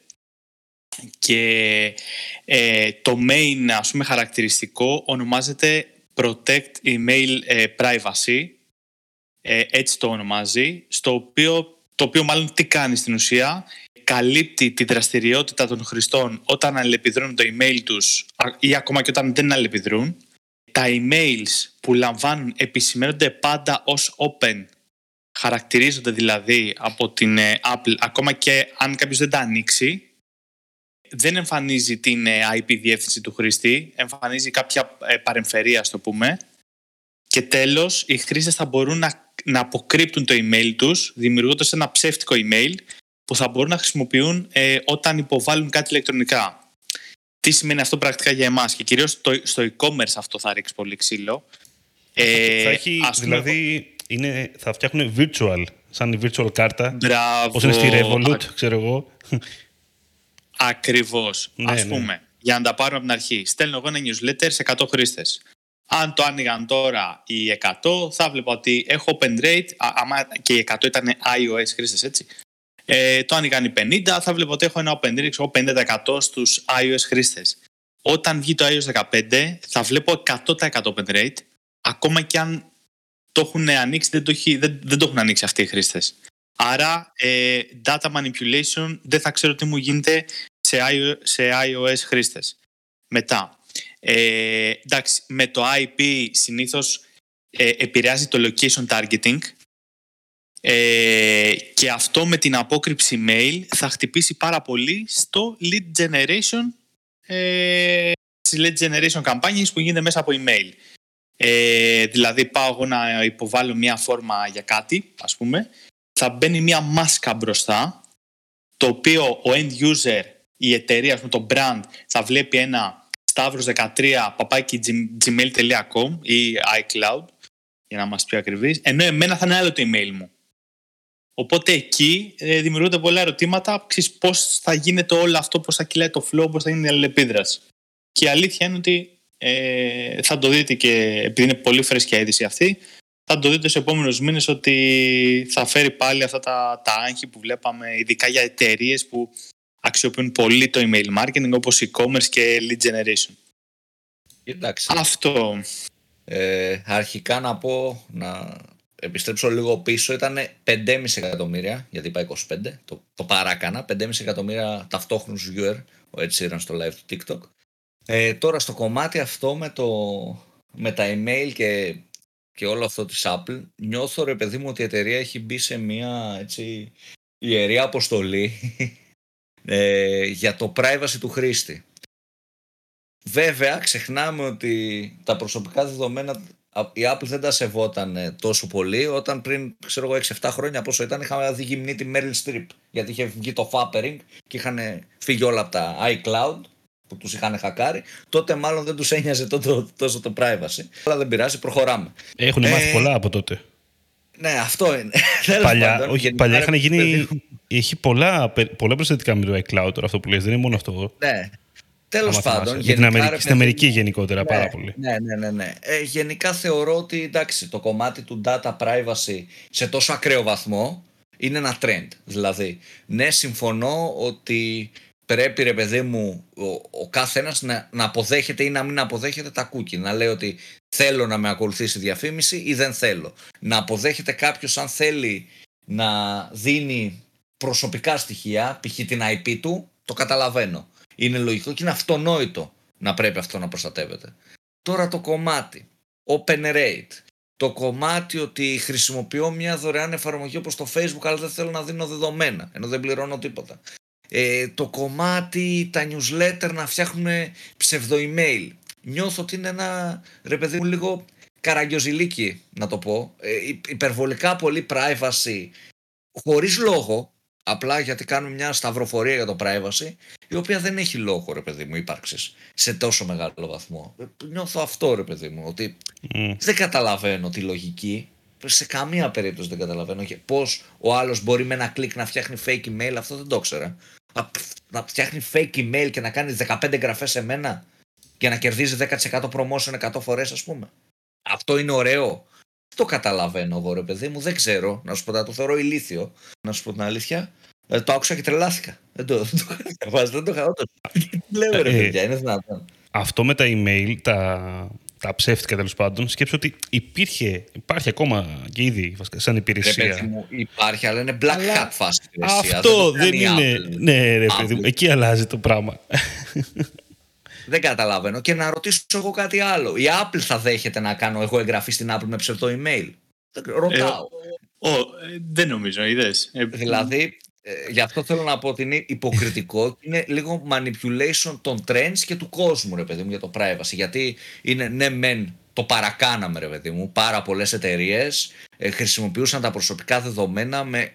και ε, το main ας πούμε χαρακτηριστικό ονομάζεται Protect Email ε, Privacy ε, έτσι το ονομάζει στο οποίο, το οποίο μάλλον τι κάνει στην ουσία καλύπτει τη δραστηριότητα των χρηστών όταν αλληλεπιδρούν το email τους α- ή ακόμα και όταν δεν αλληλεπιδρούν. Τα emails που λαμβάνουν επισημαίνονται πάντα ως open. Χαρακτηρίζονται δηλαδή από την ε, Apple ακόμα και αν κάποιος δεν τα ανοίξει. Δεν εμφανίζει την ε, IP διεύθυνση του χρήστη, εμφανίζει κάποια ε, παρεμφερία, ας το πούμε. Και τέλος, οι χρήστες θα μπορούν να, να αποκρύπτουν το email τους, δημιουργώντας ένα ψεύτικο email που θα μπορούν να χρησιμοποιούν ε, όταν υποβάλουν κάτι ηλεκτρονικά. τι σημαίνει αυτό πρακτικά για εμάς και κυρίως στο, στο e-commerce αυτό θα ρίξει πολύ ξύλο. Ε, θα έχει, ας πούμε, δηλαδή, είναι, θα φτιάχνουν virtual, σαν η virtual κάρτα. Μπράβο. Πώς είναι στη Revolut, ξέρω εγώ. Ακριβώς. Ναι, Ας ναι. πούμε, για να τα πάρουμε από την αρχή. Στέλνω εγώ ένα newsletter σε 100 χρήστες. Αν το άνοιγαν τώρα οι 100, θα βλέπω ότι έχω open rate, α, άμα και οι 100 ήταν iOS χρήστες, έτσι. Ε, το άνοιγαν οι 50, θα βλέπω ότι έχω ένα open rate, ξέρω, 50% στους iOS χρήστες. Όταν βγει το iOS 15, θα βλέπω 100% open rate, ακόμα και αν το έχουν ανοίξει, δεν το, έχει, δεν, δεν το έχουν ανοίξει αυτοί οι χρήστες. Άρα, ε, data manipulation δεν θα ξέρω τι μου γίνεται σε iOS, σε iOS χρήστες. Μετά, ε, εντάξει, με το IP συνήθως ε, επηρεάζει το location targeting ε, και αυτό με την απόκρυψη mail θα χτυπήσει πάρα πολύ στο lead generation ε, στις lead generation campaigns που γίνεται μέσα από email. Ε, δηλαδή πάω εγώ να υποβάλω μια φόρμα για κάτι, ας πούμε, θα μπαίνει μια μάσκα μπροστά, το οποίο ο end user, η εταιρεία, ας πούμε, το brand, θα βλέπει ένα stavros13 παπάκι gmail.com ή iCloud, για να είμαστε πιο ακριβείς, ενώ εμένα θα είναι άλλο το email μου. Οπότε εκεί ε, δημιουργούνται πολλά ερωτήματα, ξέρεις πώς θα γίνεται όλο αυτό, πώς θα κυλάει το flow, πώς θα γίνει η αλληλεπίδραση. Και η αλήθεια είναι ότι ε, θα το δείτε και επειδή είναι πολύ φρέσκια η είδηση αυτή, θα το δείτε στους επόμενους μήνες ότι θα φέρει πάλι αυτά τα, τα άγχη που βλέπαμε, ειδικά για εταιρείες που αξιοποιούν πολύ το email marketing όπως e-commerce και lead generation. Εντάξει. Αυτό. Ε, αρχικά να πω, να επιστρέψω λίγο πίσω, ήταν 5,5 εκατομμύρια, γιατί είπα 25, το, το παράκανα, 5,5 εκατομμύρια ταυτόχρονους viewer, ο Ed Sheeran στο live του TikTok. Ε, τώρα στο κομμάτι αυτό με, το, με τα email και, και όλο αυτό της Apple, νιώθω ρε παιδί μου ότι η εταιρεία έχει μπει σε μια έτσι, ιερή αποστολή ε, για το privacy του χρήστη. Βέβαια, ξεχνάμε ότι τα προσωπικά δεδομένα α- η Apple δεν τα σεβόταν ε, τόσο πολύ όταν πριν, ξέρω εγώ, 6-7 χρόνια πόσο ήταν, είχαμε δει γυμνή τη Meryl Streep. Γιατί είχε βγει το Fappering και είχαν φύγει όλα από τα iCloud που τους είχαν χακάρει. Τότε μάλλον δεν τους ένοιαζε τόσο, τόσο το privacy. Αλλά δεν πειράζει, προχωράμε. Έχουν Ε, μάθει πολλά από τότε. Ναι, αυτό είναι. Τέλος Παλιά, πάντων, όχι, γενικά, παλιά ρε είχαν γίνει. παιδί μου, Έχει πολλά, πε- πολλά προσθετικά με το iCloud τώρα αυτό που λες. Δεν είναι μόνο αυτό. Ναι. Τέλος άμα θυμάσαι. πάντων. Για την γενικά, Αμερική, ρε στην παιδί Αμερική μου, γενικότερα πάρα ναι, πολύ. Ναι, ναι, ναι. ναι. Ε, γενικά θεωρώ ότι εντάξει, το κομμάτι του data privacy σε τόσο ακραίο βαθμό είναι ένα trend. Δηλαδή, ναι, συμφωνώ ότι πρέπει ρε παιδί μου ο, ο κάθε ένας να, να αποδέχεται ή να μην αποδέχεται τα cookie. Να λέει ότι θέλω να με ακολουθήσει διαφήμιση ή δεν θέλω. Να αποδέχεται κάποιος αν θέλει να δίνει προσωπικά στοιχεία, π.χ. την IP του, το καταλαβαίνω. Είναι λογικό και είναι αυτονόητο να πρέπει αυτό να προστατεύεται. Τώρα το κομμάτι, open rate, το κομμάτι ότι χρησιμοποιώ μια δωρεάν εφαρμογή όπως το facebook αλλά δεν θέλω να δίνω δεδομένα, ενώ δεν πληρώνω τίποτα. Ε, το κομμάτι, τα newsletter να φτιάχνουν ψευδο-email. Νιώθω ότι είναι ένα, ρε παιδί μου, λίγο καραγκιοζηλίκι, να το πω. Ε, υ- υπερβολικά πολύ privacy, χωρίς λόγο, απλά γιατί κάνουν μια σταυροφορία για το privacy, η οποία δεν έχει λόγο, ρε παιδί μου, ύπαρξης σε τόσο μεγάλο βαθμό. Ε, Νιώθω αυτό, ρε παιδί μου, ότι Μμ. δεν καταλαβαίνω τη λογική. Σε καμία περίπτωση δεν καταλαβαίνω και πώς ο άλλος μπορεί με ένα κλικ να φτιάχνει fake email, αυτό δεν το ήξερα. Α, πφ, Να φτιάχνει fake email και να κάνει 15 εγγραφές σε μένα και να κερδίζει 10% promotion 100 φορές ας πούμε. Αυτό είναι ωραίο. Δεν το καταλαβαίνω εγώ ρε παιδί μου, δεν ξέρω. Να σου πω, το θεωρώ ηλίθιο. Να σου πω την αλήθεια. Ε, το άκουσα και τρελάθηκα. Δεν το, δεν το είχα διαβάσει, δεν το είχα όντως. Τι λέω ρε Ε, παιδιά, είναι δυνατόν. Αυτό με τα email, τα, τα ψεύτικα τέλος πάντων, σκέψω ότι υπήρχε, υπάρχει ακόμα και ήδη βασικά, σαν Ρε υπηρεσία. παιδί μου, υπάρχει, αλλά είναι black Αλλά hat φάση. υπηρεσία. Αυτό το δεν, κάνει η είναι. Apple. Ναι, ρε παιδί μου, Apple. εκεί αλλάζει το πράγμα. Δεν καταλαβαίνω. Και να ρωτήσω εγώ κάτι άλλο. Η Apple θα δέχεται να κάνω εγώ εγγραφή στην Apple με ψευδό email; Δεν ξέρω, Ρωτάω. Ω, ε, δεν νομίζω, είδες. Ε, Δηλαδή, ε, γι' αυτό θέλω να πω ότι είναι υποκριτικό και είναι λίγο manipulation των trends και του κόσμου, ρε παιδί μου, για το privacy. Γιατί είναι ναι, μεν το παρακάναμε, ρε παιδί μου. Πάρα πολλές εταιρείες χρησιμοποιούσαν τα προσωπικά δεδομένα με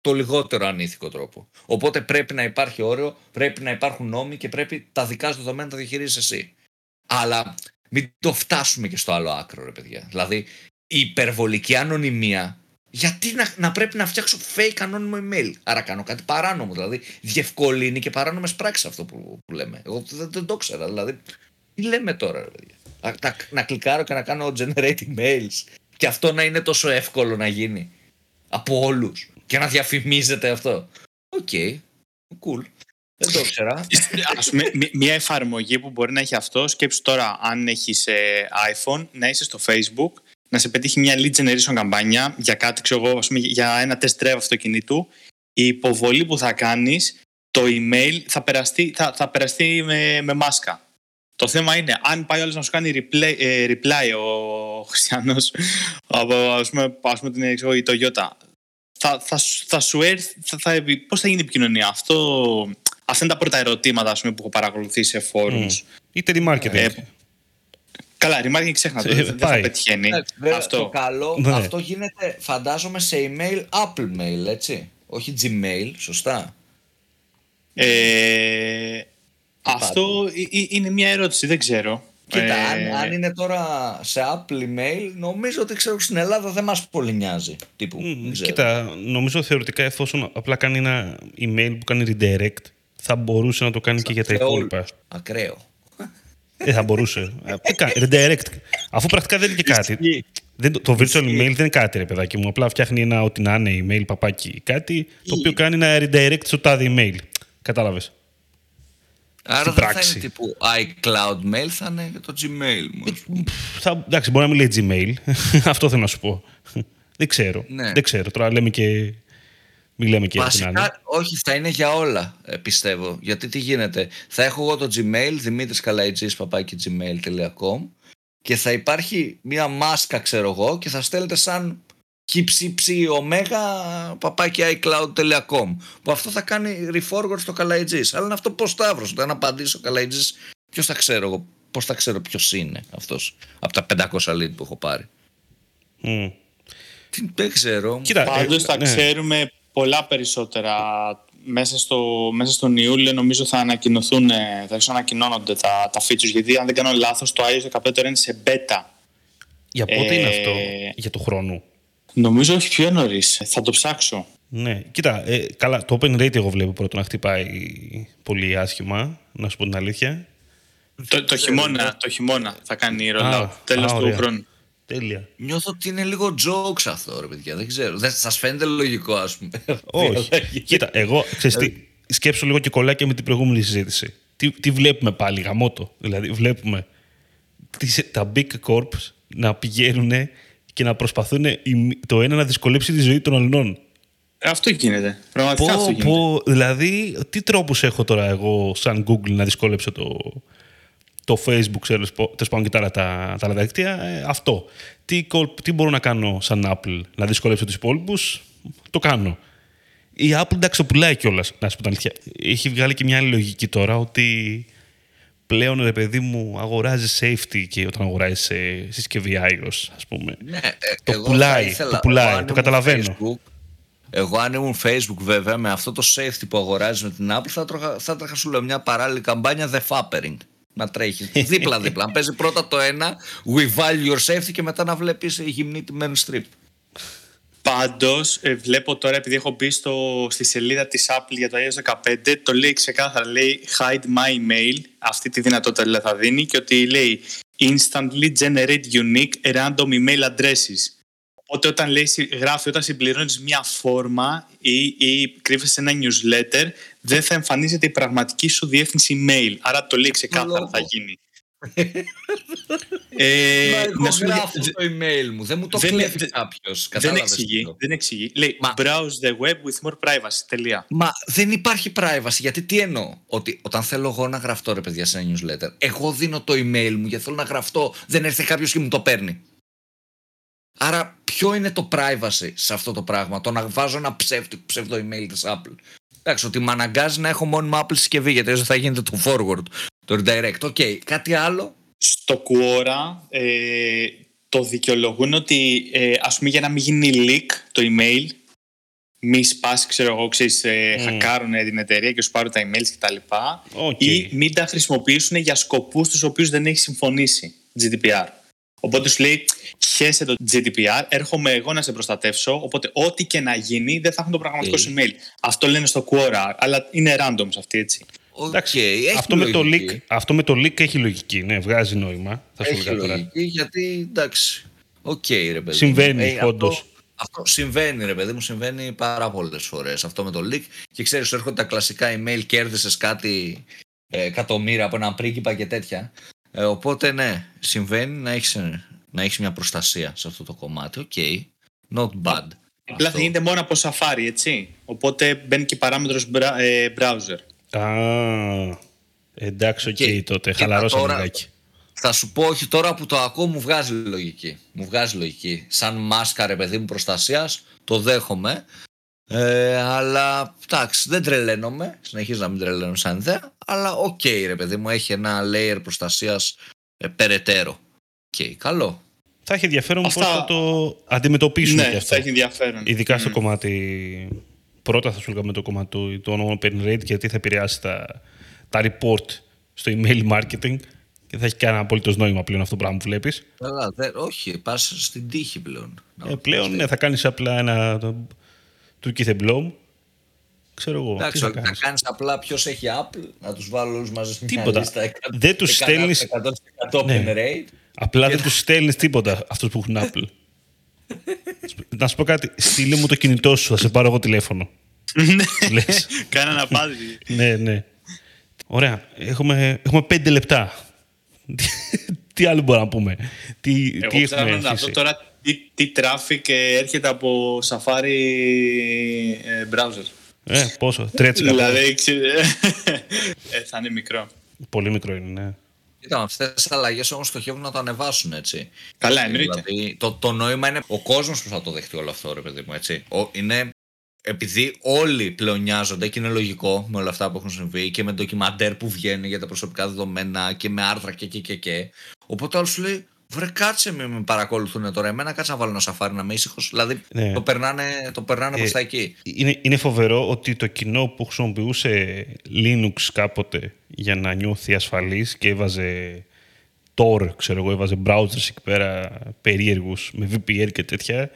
το λιγότερο ανήθικο τρόπο. Οπότε πρέπει να υπάρχει όριο, πρέπει να υπάρχουν νόμοι και πρέπει τα δικά σου δεδομένα να τα διαχειρίζεις εσύ. Αλλά μην το φτάσουμε και στο άλλο άκρο, ρε παιδιά. Δηλαδή, η υπερβολική ανωνυμία γιατί να, να πρέπει να φτιάξω fake ανώνυμο email; Άρα κάνω κάτι παράνομο. Δηλαδή διευκολύνει και παράνομες πράξεις αυτό που, που λέμε. Εγώ δεν, δεν το ήξερα. Δηλαδή, τι λέμε τώρα, ρε παιδιά; Να, να, να κλικάρω και να κάνω generate emails. Και αυτό να είναι τόσο εύκολο να γίνει. Από όλους. Και να διαφημίζεται αυτό. OK. Okay. Cool. Δεν το ήξερα. Ας πούμε, μια εφαρμογή που μπορεί να έχει αυτό, σκέψου τώρα αν έχεις ε, iPhone, να είσαι στο Facebook να σε πετύχει μια lead generation καμπάνια για κάτι, ξέρω εγώ, για ένα test drive αυτοκινήτου, η υποβολή που θα κάνεις, το email θα περαστεί, θα, θα περαστεί με, με μάσκα. Το θέμα είναι, αν πάει όλος να σου κάνει reply, ε, reply ο Χριστιανός από ας πούμε, ας πούμε την ξέρω, η Toyota, θα, θα, θα σου έρθει, θα, θα, πώς θα γίνει η επικοινωνία; Αυτό, αυτά είναι τα πρώτα ερωτήματα ας πούμε, που έχω παρακολουθήσει σε forums. Mm. Ή telemarketing. Ε, Καλά, remarketing ξέχνα το, δεν θα πετυχαίνει. αυτό. Το καλό, ναι. αυτό γίνεται φαντάζομαι σε email Apple Mail, έτσι. Όχι Gmail, σωστά. Ε, αυτό είναι μια ερώτηση, δεν ξέρω. Κοίτα, αν, αν, είναι τώρα σε Apple email, νομίζω ότι ξέρω στην Ελλάδα δεν μας πολύ νοιάζει. Τύπου, mm, κοίτα, νομίζω θεωρητικά εφόσον απλά κάνει ένα email που κάνει redirect, θα μπορούσε να το κάνει και για τα υπόλοιπα. Ακραίο. Δεν θα μπορούσε. Redirect. Αφού πρακτικά δεν είναι και κάτι. Δεν, το virtual email δεν είναι κάτι, ρε παιδάκι μου. Απλά φτιάχνει ένα ό,τι να είναι email παπάκι κάτι, το οποίο κάνει ένα redirect στο τάδε email. Κατάλαβες. Άρα δεν θα είναι τύπου iCloud mail, θα είναι το Gmail μου. Θα, εντάξει, μπορεί να μην λέει Gmail. Αυτό θέλω να σου πω. δεν ξέρω. Ναι. Δεν ξέρω. Τώρα λέμε και μην λέμε και Βασικά, όχι, θα είναι για όλα, ε, πιστεύω. Γιατί τι γίνεται. Θα έχω εγώ το Gmail, Δημήτρης Καλαϊτζής, παπάκι gmail.com και θα υπάρχει μία μάσκα, ξέρω εγώ, και θα στέλνετε σαν κυψιψι ωμέγα παπάκι iCloud.com που αυτό θα κάνει reforward στο Καλαϊτζής. Αλλά είναι αυτό πώς θα βρω. Αν απαντήσει ο Καλαϊτζής, ποιος θα ξέρω εγώ. Πώς θα ξέρω ποιος είναι αυτός από τα 500 lead που έχω πάρει. Mm. Τι, δεν ξέρω. Κοίτα, Πάντως ε, θα ναι. ξέρουμε πολλά περισσότερα μέσα, στο, μέσα στον Ιούλιο νομίζω θα ανακοινωθούν, ε, θα ανακοινώνονται τα, τα features γιατί αν δεν κάνω λάθος το iOS 15 είναι σε beta. Για πότε είναι αυτό, για το χρόνο; Νομίζω όχι πιο νωρίς. Θα το ψάξω. Ναι, κοίτα, ε, καλά, το open rate εγώ βλέπω πρώτο να χτυπάει πολύ άσχημα, να σου πω την αλήθεια. Το, το, χειμώνα, το χειμώνα θα κάνει rollout, τέλος του χρόνου. Τέλεια. Νιώθω ότι είναι λίγο jokes αυτό, ρε παιδιά. Δεν ξέρω. Δεν σας φαίνεται λογικό, ας πούμε. Όχι. Κοίτα, εγώ ξέρεις τι, σκέψω λίγο και κολλάει και με την προηγούμενη συζήτηση. Τι, τι βλέπουμε πάλι, γαμότο. Δηλαδή, βλέπουμε τις, τα big corps να πηγαίνουν και να προσπαθούν το ένα να δυσκολέψει τη ζωή των αλλών. Ε, αυτό γίνεται. Πραγματικά πω, αυτό γίνεται. Πω, δηλαδή, τι τρόπους έχω τώρα εγώ σαν Google να δυσκολέψω το, το Facebook, ξέρω, τέλος πάντων και τα, τα, τα άλλα δίκτυα, ε, αυτό. Τι, τι μπορώ να κάνω σαν Apple, να δυσκολέψω τους υπόλοιπους, το κάνω. Η Apple εντάξει το πουλάει κιόλας, να σου πω την αλήθεια. Έχει βγάλει και μια άλλη λογική τώρα ότι πλέον ρε παιδί μου αγοράζει safety και όταν αγοράζει συσκευή iOS, ας πούμε. Ναι, το, πουλάει, το πουλάει, το καταλαβαίνω. Facebook, εγώ αν ήμουν Facebook βέβαια με αυτό το safety που αγοράζει με την Apple θα, θα τρέχα σου λέω μια παράλληλη καμπάνια The Fappering να τρέχεις δίπλα-δίπλα. να παίζει πρώτα το ένα, we value your safety και μετά να βλέπεις γυμνή τη strip. Πάντως, ε, βλέπω τώρα επειδή έχω μπει στο, στη σελίδα της Apple για το iOS 15, το λέει ξεκάθαρα, λέει hide my email, αυτή τη δυνατότητα δηλαδή θα δίνει και ότι λέει instantly generate unique random email addresses. Οπότε όταν λέει, γράφει, όταν συμπληρώνεις μια φόρμα ή, ή κρύβεσαι ένα newsletter, δεν θα εμφανίζεται η πραγματική σου διεύθυνση email. Άρα το λέει ξεκάθαρα θα γίνει. ε, Μα εγώ να γράφω το email μου, δεν μου το κλέβει κάποιος. Δεν εξηγεί, δεν εξηγεί. Λέει Μα... browse the web with more privacy. Τελεία. Μα δεν υπάρχει privacy. Γιατί τι εννοώ, Ότι όταν θέλω εγώ να γραφτώ ρε παιδιά σε ένα newsletter, εγώ δίνω το email μου γιατί θέλω να γραφτώ, δεν έρθει κάποιος και μου το παίρνει. Άρα ποιο είναι το privacy σε αυτό το πράγμα, το να βάζω ένα ψεύτικο ψεύδο email της Apple. Εντάξει, ότι με αναγκάζει να έχω μόνιμα Apple συσκευή, γιατί έτσι θα γίνεται το forward, το redirect. OK, okay. κάτι άλλο. Στο Quora ε, το δικαιολογούν ότι ε, ας πούμε για να μην γίνει leak το email μη σπάσει, ξέρω εγώ, ξέρεις, ε, χακάρουν την εταιρεία και σου πάρουν τα emails κτλ. Οκ. Ή μην τα χρησιμοποιήσουν για σκοπούς τους οποίους δεν έχει συμφωνήσει GDPR. Οπότε σου λέει, χέσε το GDPR, έρχομαι εγώ να σε προστατεύσω, οπότε ό,τι και να γίνει δεν θα έχουν το πραγματικό σου email. Αυτό λένε στο Quora, αλλά είναι random αυτή, έτσι. Οκ, Εντάξει, έχει αυτό, με το λογική. leak, αυτό με το leak έχει λογική, ναι, βγάζει νόημα. Θα σου Έχει έλεγα τώρα. λογική γιατί εντάξει. Οκ, ρε παιδί. Συμβαίνει, μου. όντως. Αυτό, αυτό συμβαίνει, ρε παιδί μου, συμβαίνει πάρα πολλές φορές αυτό με το leak. Και ξέρεις, σου έρχονται τα κλασικά email, κέρδισες κάτι ε, εκατομμύρια από έναν πρίγκιπα και τέτοια. Ε, οπότε ναι, συμβαίνει να έχεις να έχεις μια προστασία σε αυτό το κομμάτι. OK. Not bad. Απλά θα γίνεται μόνο από Safari, έτσι. Οπότε μπαίνει και η παράμετρος μπρα- ε, browser. Α, εντάξει, οκ Και- τότε. και Χαλαρώσα τώρα- λιγάκι. Θα σου πω όχι τώρα που το ακούω μου βγάζει λογική. Μου βγάζει λογική. Σαν μάσκα ρε παιδί μου προστασίας το δέχομαι. Ε, αλλά εντάξει δεν τρελαίνομαι. Συνεχίζω να μην τρελαίνω σαν ιδέα. Αλλά οκ ρε παιδί μου έχει ένα layer προστασίας ε, περαιτέρω. Οκ καλό. Θα έχει ενδιαφέρον Αυτά- πώς θα το αντιμετωπίσουν ναι, και αυτό. θα έχει ενδιαφέρον. Ειδικά στο κομμάτι. Πρώτα θα σου έλεγα με το κομμάτι του το όνομα open rate γιατί θα επηρεάσει τα, τα report στο email marketing και θα έχει κανένα απολύτως νόημα πλέον αυτό το πράγμα που βλέπεις. Καλά, δε, όχι, πας στην τύχη πλέον. Ε, πλέον ναι, θα κάνεις απλά ένα. Το- του Keith Blom. Ξέρω εγώ. τι Εντάξει, θα θα κάνεις. κάνεις απλά ποιος έχει Apple, να τους βάλω όλους μαζί σε μια Τίποτα. λίστα. εκατό- Δεν τους και κανένα στέλνεις- 100% Ναι. open rate. Απλά δεν τους στέλνεις τίποτα αυτούς που έχουν Apple. να σου πω κάτι. Στείλε μου το κινητό σου, θα σε πάρω εγώ τηλέφωνο. Λες. Κάνα να πάθει. ναι, ναι. Ωραία. Έχουμε, έχουμε πέντε λεπτά. τι άλλο μπορούμε να πούμε; Τι, τι Εγώ έχουμε ψάχνω να δω αφήσει; τώρα τι, τι traffic ε, έρχεται από Safari ε, browser. Ε, πόσο, 3%. Δηλαδή, ξέρε, ε, θα είναι μικρό. Πολύ μικρό είναι, ναι. Κοίτα, αυτές τις αλλαγές όμως στοχεύουν να το ανεβάσουν έτσι. Καλά, εννοείται. Δηλαδή, το, το νόημα είναι ο κόσμος που θα το δεχτεί όλο αυτό, ρε παιδί μου. Έτσι. Ο, είναι επειδή όλοι πλέον νοιάζονται και είναι λογικό με όλα αυτά που έχουν συμβεί και με ντοκιμαντέρ που βγαίνει για τα προσωπικά δεδομένα και με άρθρα και και και και. Οπότε άλλος σου λέει, βρε κάτσε με, με παρακολουθούν τώρα. Εμένα κάτσε να βάλω ένα σαφάρι να είμαι ήσυχος. Δηλαδή Ναι. το περνάνε, το περνάνε Ε, προς τα εκεί. Είναι, είναι φοβερό ότι το κοινό που χρησιμοποιούσε Linux κάποτε για να νιώθει ασφαλής και έβαζε Tor, ξέρω εγώ, έβαζε browsers εκεί πέρα περίεργους με VPN και τέτοια,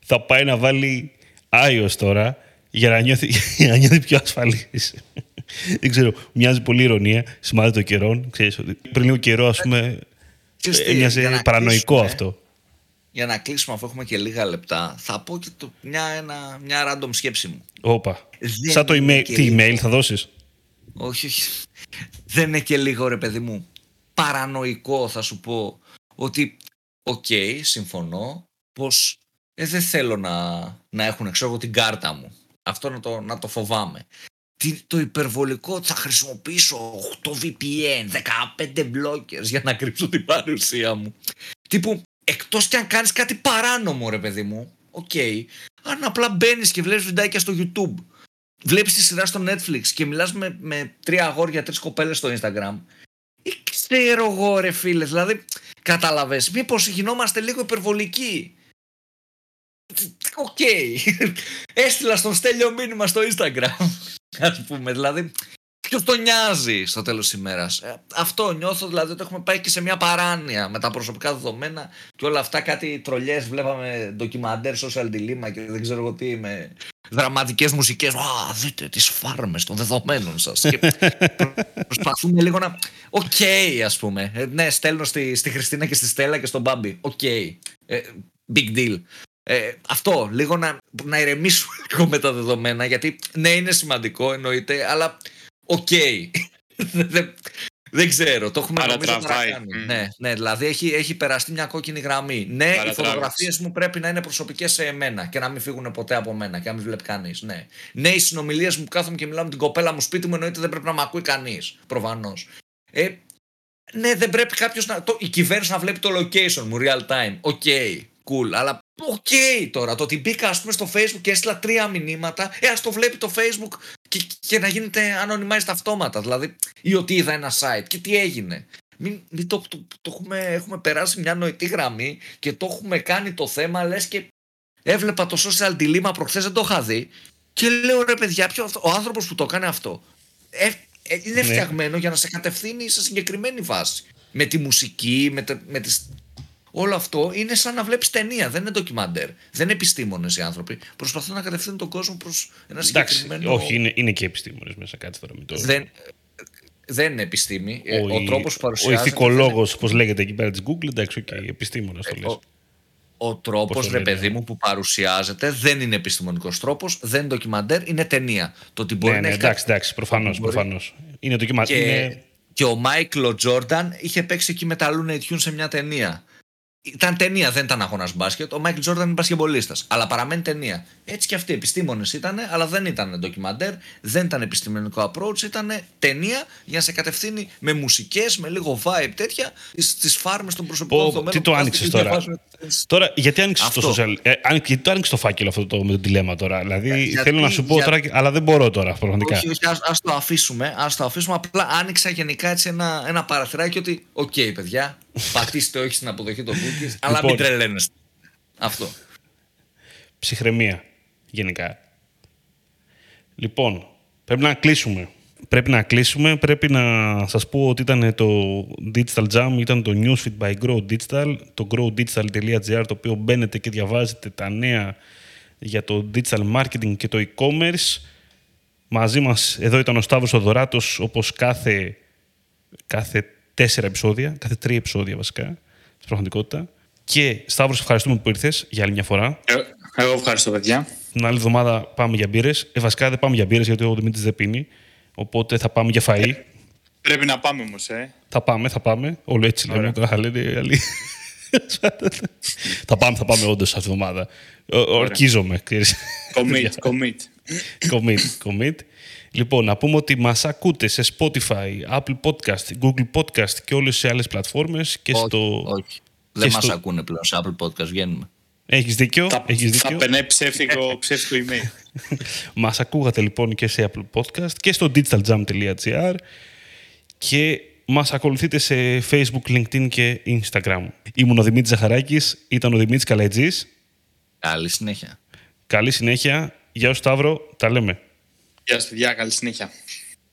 θα πάει να βάλει iOS τώρα για να νιώθει, για να νιώθει πιο ασφαλής. Δεν ξέρω, μοιάζει πολύ ειρωνεία, σημάδι των καιρών. Ξέρεις, ότι πριν λίγο καιρό, ας πούμε, Ξέρεις τι, για έμοιαζε να παρανοϊκό κλείσουμε, αυτό. Για να κλείσουμε αφού έχουμε και λίγα λεπτά, θα πω και το, μια, ένα, μια random σκέψη μου. Όπα. Δεν Σαν το είναι email, και τι λίγο. email θα δώσεις; Όχι, όχι. Δεν είναι και λίγο ρε παιδί μου παρανοϊκό θα σου πω ότι οκ, συμφωνώ πως ε, δεν θέλω να, να έχουν ξέρω εγώ την κάρτα μου. Αυτό να το, να το φοβάμαι. Τι, το υπερβολικό ότι θα χρησιμοποιήσω 8 VPN, 15 blockers για να κρύψω την παρουσία μου. Τύπου, εκτός κι αν κάνεις κάτι παράνομο ρε παιδί μου, οκ, αν απλά μπαίνεις και βλέπεις βιντεάκια στο YouTube βλέπεις τη σειρά στο Netflix και μιλάς με, με τρία αγόρια, τρεις κοπέλες στο Instagram ή ξέρω εγώ ρε φίλες, δηλαδή κατάλαβες, μήπως γινόμαστε λίγο υπερβολικοί. Οκ. Έστειλα στον Στέλιο μήνυμα στο Instagram, ας πούμε, δηλαδή ποιος το νοιάζει στο τέλος της ημέρας; Ε, αυτό νιώθω δηλαδή ότι έχουμε πάει και σε μια παράνοια με τα προσωπικά δεδομένα και όλα αυτά κάτι τρολιές βλέπαμε ντοκιμαντέρ social dilemma και δεν ξέρω εγώ τι με δραματικές μουσικές. Α, δείτε τις φάρμες των δεδομένων σας. και προ- προσπαθούμε λίγο να... Οκ, ας πούμε. Ε, ναι, στέλνω στη, στη Χριστίνα και στη Στέλλα και στον Μπάμπη. Οκ. Ε, big deal. Ε, αυτό, λίγο να, να ηρεμήσουμε λίγο με τα δεδομένα, γιατί ναι, είναι σημαντικό, εννοείται, αλλά οκ. δεν, δεν ξέρω, το έχουμε νομίζω Παρατραβάει. παρακάνει. Μμ. Ναι, ναι, δηλαδή έχει, έχει περαστεί μια κόκκινη γραμμή. Ναι, οι Παρατράβηξε. φωτογραφίες μου πρέπει να είναι προσωπικές σε εμένα και να μην φύγουν ποτέ από μένα και να μην βλέπει κανείς. Ναι, ναι οι συνομιλίες μου που κάθομαι και μιλάω με την κοπέλα μου σπίτι μου εννοείται δεν πρέπει να με ακούει κανείς, προφανώς. Ε, ναι, δεν πρέπει κάποιος να. Το, η κυβέρνηση να βλέπει το location μου real time. OK, cool. Αλλά οκ τώρα. Το ότι μπήκα, ας πούμε, στο Facebook και έστειλα τρία μηνύματα, ε, ας το βλέπει το Facebook και, και να γίνεται anonymized αυτόματα. Δηλαδή, ή ότι είδα ένα site. Και τι έγινε. Μην, μην το, το, το έχουμε, έχουμε περάσει μια νοητή γραμμή και το έχουμε κάνει το θέμα, λες και Έβλεπα το social dilemma προχθές, δεν το είχα δει. Και λέω ρε παιδιά, ποιο, αυτό- ο άνθρωπος που το έκανε αυτό ε, ε, είναι Ναι. φτιαγμένο για να σε κατευθύνει σε συγκεκριμένη βάση. Με τη μουσική, με, τε- με τις... Όλο αυτό είναι σαν να βλέπεις ταινία, δεν είναι ντοκιμαντέρ. Δεν είναι επιστήμονες οι άνθρωποι. Προσπαθούν να κατευθύνουν τον κόσμο προς ένα Εντάξει, συγκεκριμένο... όχι, είναι, είναι και επιστήμονες μέσα κάτι τώρα με το. Δεν, δεν είναι επιστήμη. Ε, ο, η- τρόπος που ο παρουσιάζεται... ηθικολόγος, όπως λέγεται εκεί πέρα της Google, εντάξει, οκ, επιστήμονας το Ε, λες. ο- Ο τρόπος, Πώς το ρε λένε. παιδί μου, που παρουσιάζεται δεν είναι επιστημονικός τρόπος, δεν είναι ντοκιμαντέρ, είναι ταινία. Το ότι μπορεί Ναι, να ναι, έχει εντάξει, εντάξει, προφανώς. Μπορεί. Προφανώς. Είναι το κύμα. Και, Είναι... και ο Μάικλ ο Τζόρνταν είχε παίξει εκεί με τα Looney Tunes σε μια ταινία. Ήταν ταινία, δεν ήταν αγώνας μπάσκετ. Ο Μάικλ Τζόρνταν είναι μπασκεμπολίστα. Αλλά παραμένει ταινία. Έτσι και αυτοί επιστήμονες ήταν, αλλά δεν ήταν ντοκιμαντέρ, δεν ήταν επιστημονικό approach, ήταν ταινία για να σε κατευθύνει με μουσικές, με λίγο vibe τέτοια στις φάρμες των προσωπικών Πω, πω, δεδομένων τι το που άνοιξες κάθονται και τώρα; διαβάζουν τις- Τώρα, γιατί άνοιξες το Αυτό. social. Ε, άνοι- γιατί το άνοιξε το φάκελο αυτό το, με το τηλέμα τώρα; Δηλαδή, γιατί- θέλω να σου πω για- τώρα, αλλά δεν μπορώ τώρα, πραγματικά. Όχι, όχι, ας, ας το αφήσουμε. Ας το αφήσουμε. Απλά άνοιξα γενικά έτσι ένα, ένα παραθυράκι ότι, οκ, παιδιά, πατήστε όχι στην αποδοχή των cookies, αλλά Λοιπόν. μην τρελαίνεστε. Αυτό. Ψυχραιμία, γενικά. Λοιπόν, πρέπει να κλείσουμε. Πρέπει να κλείσουμε. Πρέπει να σας πω ότι ήταν το Digital Jam, ήταν το Newsfeed by Grow Digital, το growdigital.gr, το οποίο μπαίνετε και διαβάζετε τα νέα για το digital marketing και το e-commerce. Μαζί μας εδώ ήταν ο Σταύρος Οδωράτος, όπως κάθε, κάθε τέσσερα επεισόδια, κάθε τρία επεισόδια βασικά, στην πραγματικότητα. Και Σταύρος, σε ευχαριστούμε που ήρθες για άλλη μια φορά. Ε, Εγώ ευχαριστώ, παιδιά. Την άλλη εβδομάδα πάμε για μπύρες. Ε, βασικά δεν πάμε για μπύρες γιατί ο Δημήτρης δεν πίνει. Οπότε θα πάμε για φαΐ. Πρέπει να πάμε όμως, ε. θα πάμε, θα πάμε. Όλο έτσι λέμε Ωραία. τώρα. Λένε οι άλλοι. θα πάμε, θα πάμε όντως αυτή τη εβδομάδα. Ο- Ορκίζομαι. ξέρεις. Commit, commit. commit, commit. Λοιπόν, να πούμε ότι μας ακούτε σε Spotify, Apple Podcast, Google Podcast και όλες σε άλλες πλατφόρμες και όχι, στο... όχι. Δεν μας στο- ακούνε πλέον σε Apple Podcast, βγαίνουμε. Έχεις δίκιο, θα, έχεις θα δίκιο. περνάει ψεύτικο, ψεύτικο email. Μας ακούγατε λοιπόν και σε Apple Podcast και στο digitaljam.gr και μας ακολουθείτε σε Facebook, LinkedIn και Instagram. Ήμουν ο Δημήτρης Ζαχαράκης, ήταν ο Δημήτρης Καλαϊτζής. Καλή συνέχεια. Καλή συνέχεια. Γεια σου Σταύρο, τα λέμε. Γεια σας, παιδιά. Καλή συνέχεια.